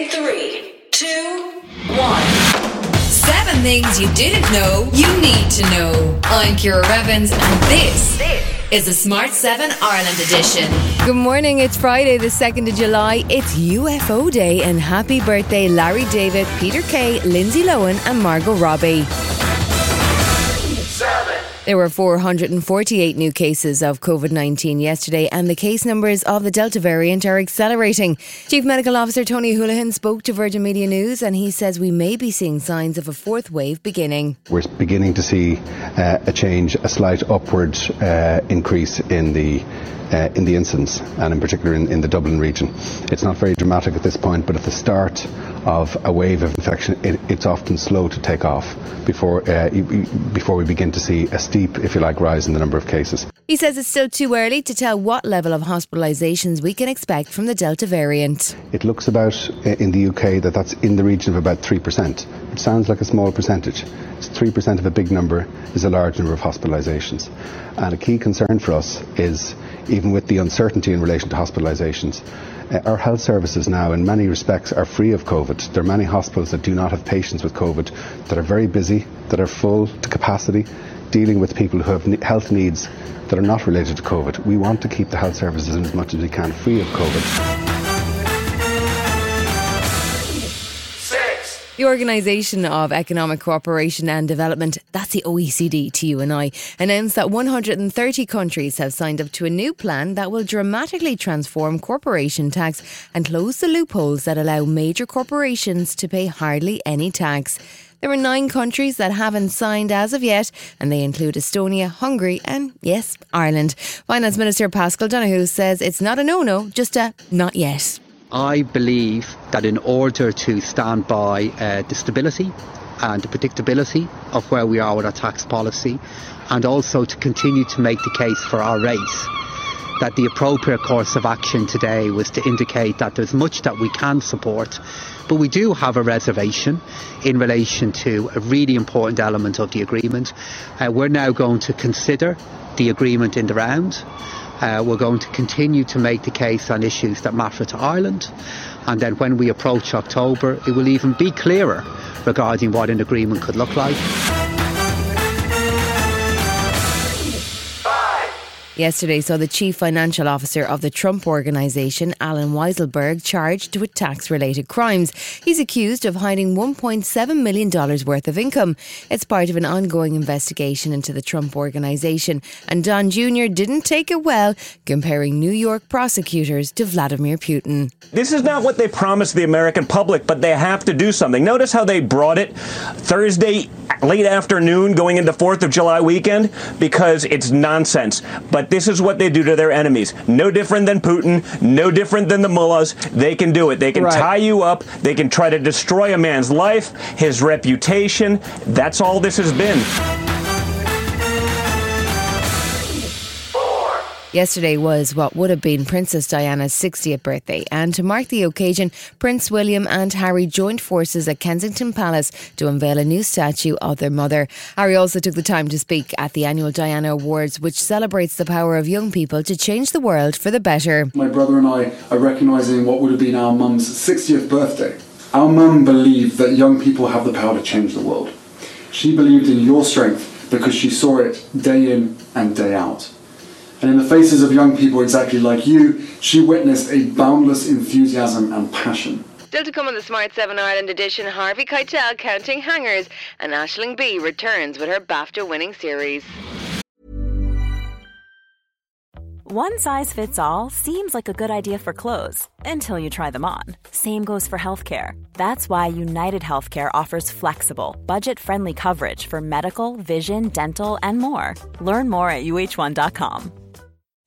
In three, two, one. Seven things you didn't know you need to know. I'm Ciara Revins, and this is the Smart 7 Ireland edition. Good morning, it's Friday, the 2nd of July. It's UFO Day, and happy birthday, Larry David, Peter Kay, Lindsay Lohan, and Margot Robbie. There were 448 new cases of COVID 19 yesterday, and the case numbers of the Delta variant are accelerating. Chief Medical Officer Tony Holohan spoke to Virgin Media News, and he says we may be seeing signs of a fourth wave beginning. We're beginning to see uh, a change, a slight upward uh, increase in the uh, in the incidence, and in particular in, in, the Dublin region. It's not very dramatic at this point, but at the start of a wave of infection, it, it's often slow to take off before uh, before we begin to see a steep, if you like, rise in the number of cases. He says it's still too early to tell what level of hospitalisations we can expect from the Delta variant. It looks about uh, in the UK that that's in the region of about three percent. It sounds like a small percentage. It's three percent of a big number is a large number of hospitalisations, and a key concern for us is even with the uncertainty in relation to hospitalisations. Our health services now, in many respects, are free of COVID. There are many hospitals that do not have patients with COVID that are very busy, that are full to capacity, dealing with people who have health needs that are not related to COVID. We want to keep the health services as much as we can free of COVID. The Organisation of Economic Cooperation and Development, that's the OECD to you and I, announced that 130 countries have signed up to a new plan that will dramatically transform corporation tax and close the loopholes that allow major corporations to pay hardly any tax. There are nine countries that haven't signed as of yet, and they include Estonia, Hungary, and yes, Ireland. Finance Minister Paschal Donohoe says it's not a no no, just a not yet. I believe that in order to stand by uh, the stability and the predictability of where we are with our tax policy, and also to continue to make the case for our race, that the appropriate course of action today was to indicate that there's much that we can support, but we do have a reservation in relation to a really important element of the agreement. Uh, we're now going to consider the agreement in the round. Uh, we're going to continue to make the case on issues that matter to Ireland. And then when we approach October, it will even be clearer regarding what an agreement could look like. Yesterday saw the chief financial officer of the Trump Organization, Allen Weisselberg, charged with tax related crimes. He's accused of hiding $1.7 million worth of income. It's part of an ongoing investigation into the Trump Organization. And Don Jr. didn't take it well, comparing New York prosecutors to Vladimir Putin. This is not what they promised the American public, but they have to do something. Notice how they brought it Thursday late afternoon going into 4th of July weekend because it's nonsense. But this is what they do to their enemies. No different than Putin, no different than the mullahs. They can do it. They can right. tie you up. They can try to destroy a man's life, his reputation. That's all this has been. Yesterday was what would have been Princess Diana's 60th birthday, and to mark the occasion, Prince William and Harry joined forces at Kensington Palace to unveil a new statue of their mother. Harry also took the time to speak at the annual Diana Awards, which celebrates the power of young people to change the world for the better. My brother and I are recognising what would have been our mum's 60th birthday. Our mum believed that young people have the power to change the world. She believed in your strength because she saw it day in and day out. And in the faces of young people exactly like you, she witnessed a boundless enthusiasm and passion. Still to come on the Smart 7 Ireland edition, Harvey Keitel counting hangers, and Aisling Bea returns with her BAFTA winning series. One size fits all seems like a good idea for clothes until you try them on. Same goes for healthcare. That's why United Healthcare offers flexible, budget friendly coverage for medical, vision, dental, and more. Learn more at uh1.com.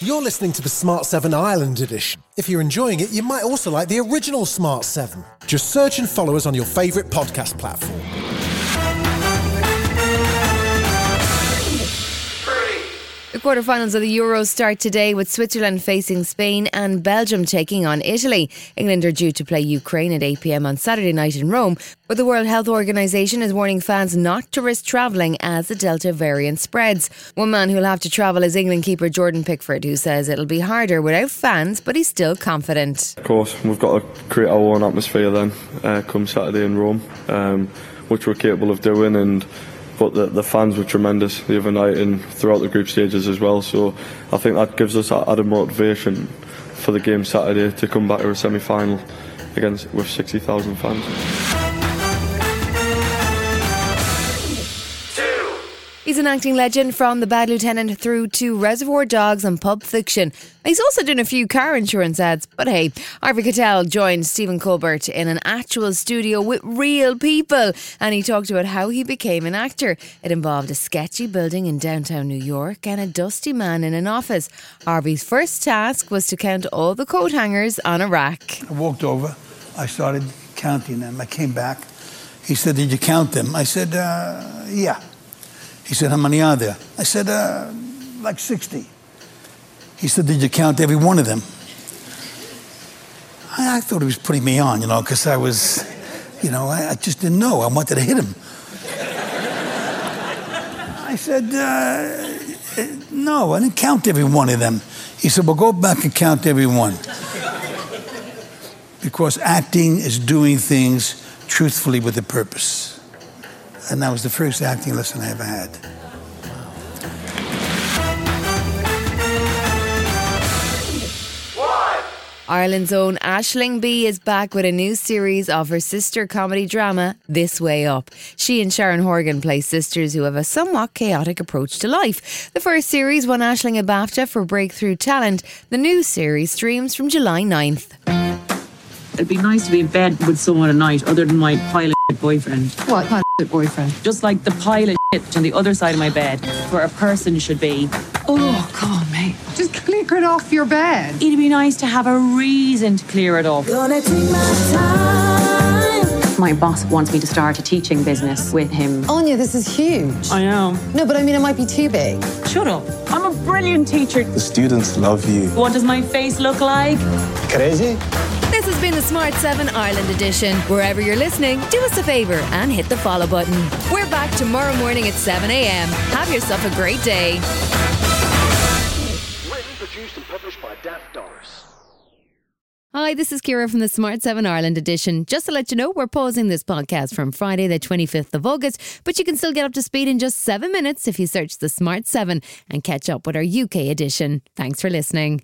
You're listening to the Smart 7 Ireland edition. If you're enjoying it, you might also like the original Smart 7. Just search and follow us on your favourite podcast platform. The quarterfinals of the Euros start today with Switzerland facing Spain and Belgium taking on Italy. England are due to play Ukraine at 8 pm on Saturday night in Rome, but the World Health Organization is warning fans not to risk travelling as the Delta variant spreads. One man who'll have to travel is England keeper Jordan Pickford, who says it'll be harder without fans, but he's still confident. Of course, we've got to create our own atmosphere then, uh, come Saturday in Rome, um, which we're capable of doing and but the, the fans were tremendous the other night and throughout the group stages as well. So I think that gives us added motivation for the game Saturday to come back to a semi-final against with 60,000 fans. He's an acting legend from The Bad Lieutenant through to Reservoir Dogs and Pulp Fiction. He's also done a few car insurance ads. But hey, Harvey Keitel joined Stephen Colbert in an actual studio with real people and he talked about how he became an actor. It involved a sketchy building in downtown New York and a dusty man in an office. Harvey's first task was to count all the coat hangers on a rack. I walked over, I started counting them. I came back. He said, Did you count them? I said, uh, Yeah. He said, How many are there? I said, uh, Like 60. He said, Did you count every one of them? I, I thought he was putting me on, you know, because I was, you know, I, I, just didn't know. I wanted to hit him. I said, uh, No, I didn't count every one of them. He said, Well, go back and count every one. because acting is doing things truthfully with a purpose. And that was the first acting lesson I ever had. Ireland's own Aisling Bea is back with a new series of her sister comedy drama, This Way Up. She and Sharon Horgan play sisters who have a somewhat chaotic approach to life. The first series won Aisling a BAFTA for breakthrough talent. The new series streams from July 9th. It'd be nice to be in bed with someone at night other than my pile of boyfriend. What pile of boyfriend? Just like the pile of shit on the other side of my bed, where a person should be. Oh, come on, mate. Just clear it off your bed. It'd be nice to have a reason to clear it off. Gonna take my time. My boss wants me to start a teaching business with him. Anya, this is huge. I know. No, but I mean, it might be too big. Shut up. I'm a brilliant teacher. The students love you. What does my face look like? Crazy. This has been the Smart 7 Ireland edition. Wherever you're listening, do us a favour and hit the follow button. We're back tomorrow morning at 7 a.m. Have yourself a great day. Written, produced, and published by Daft Doris. Hi, this is Ciara from the Smart 7 Ireland edition. Just to let you know, we're pausing this podcast from Friday, the 25th of August, but you can still get up to speed in just seven minutes if you search the Smart 7 and catch up with our UK edition. Thanks for listening.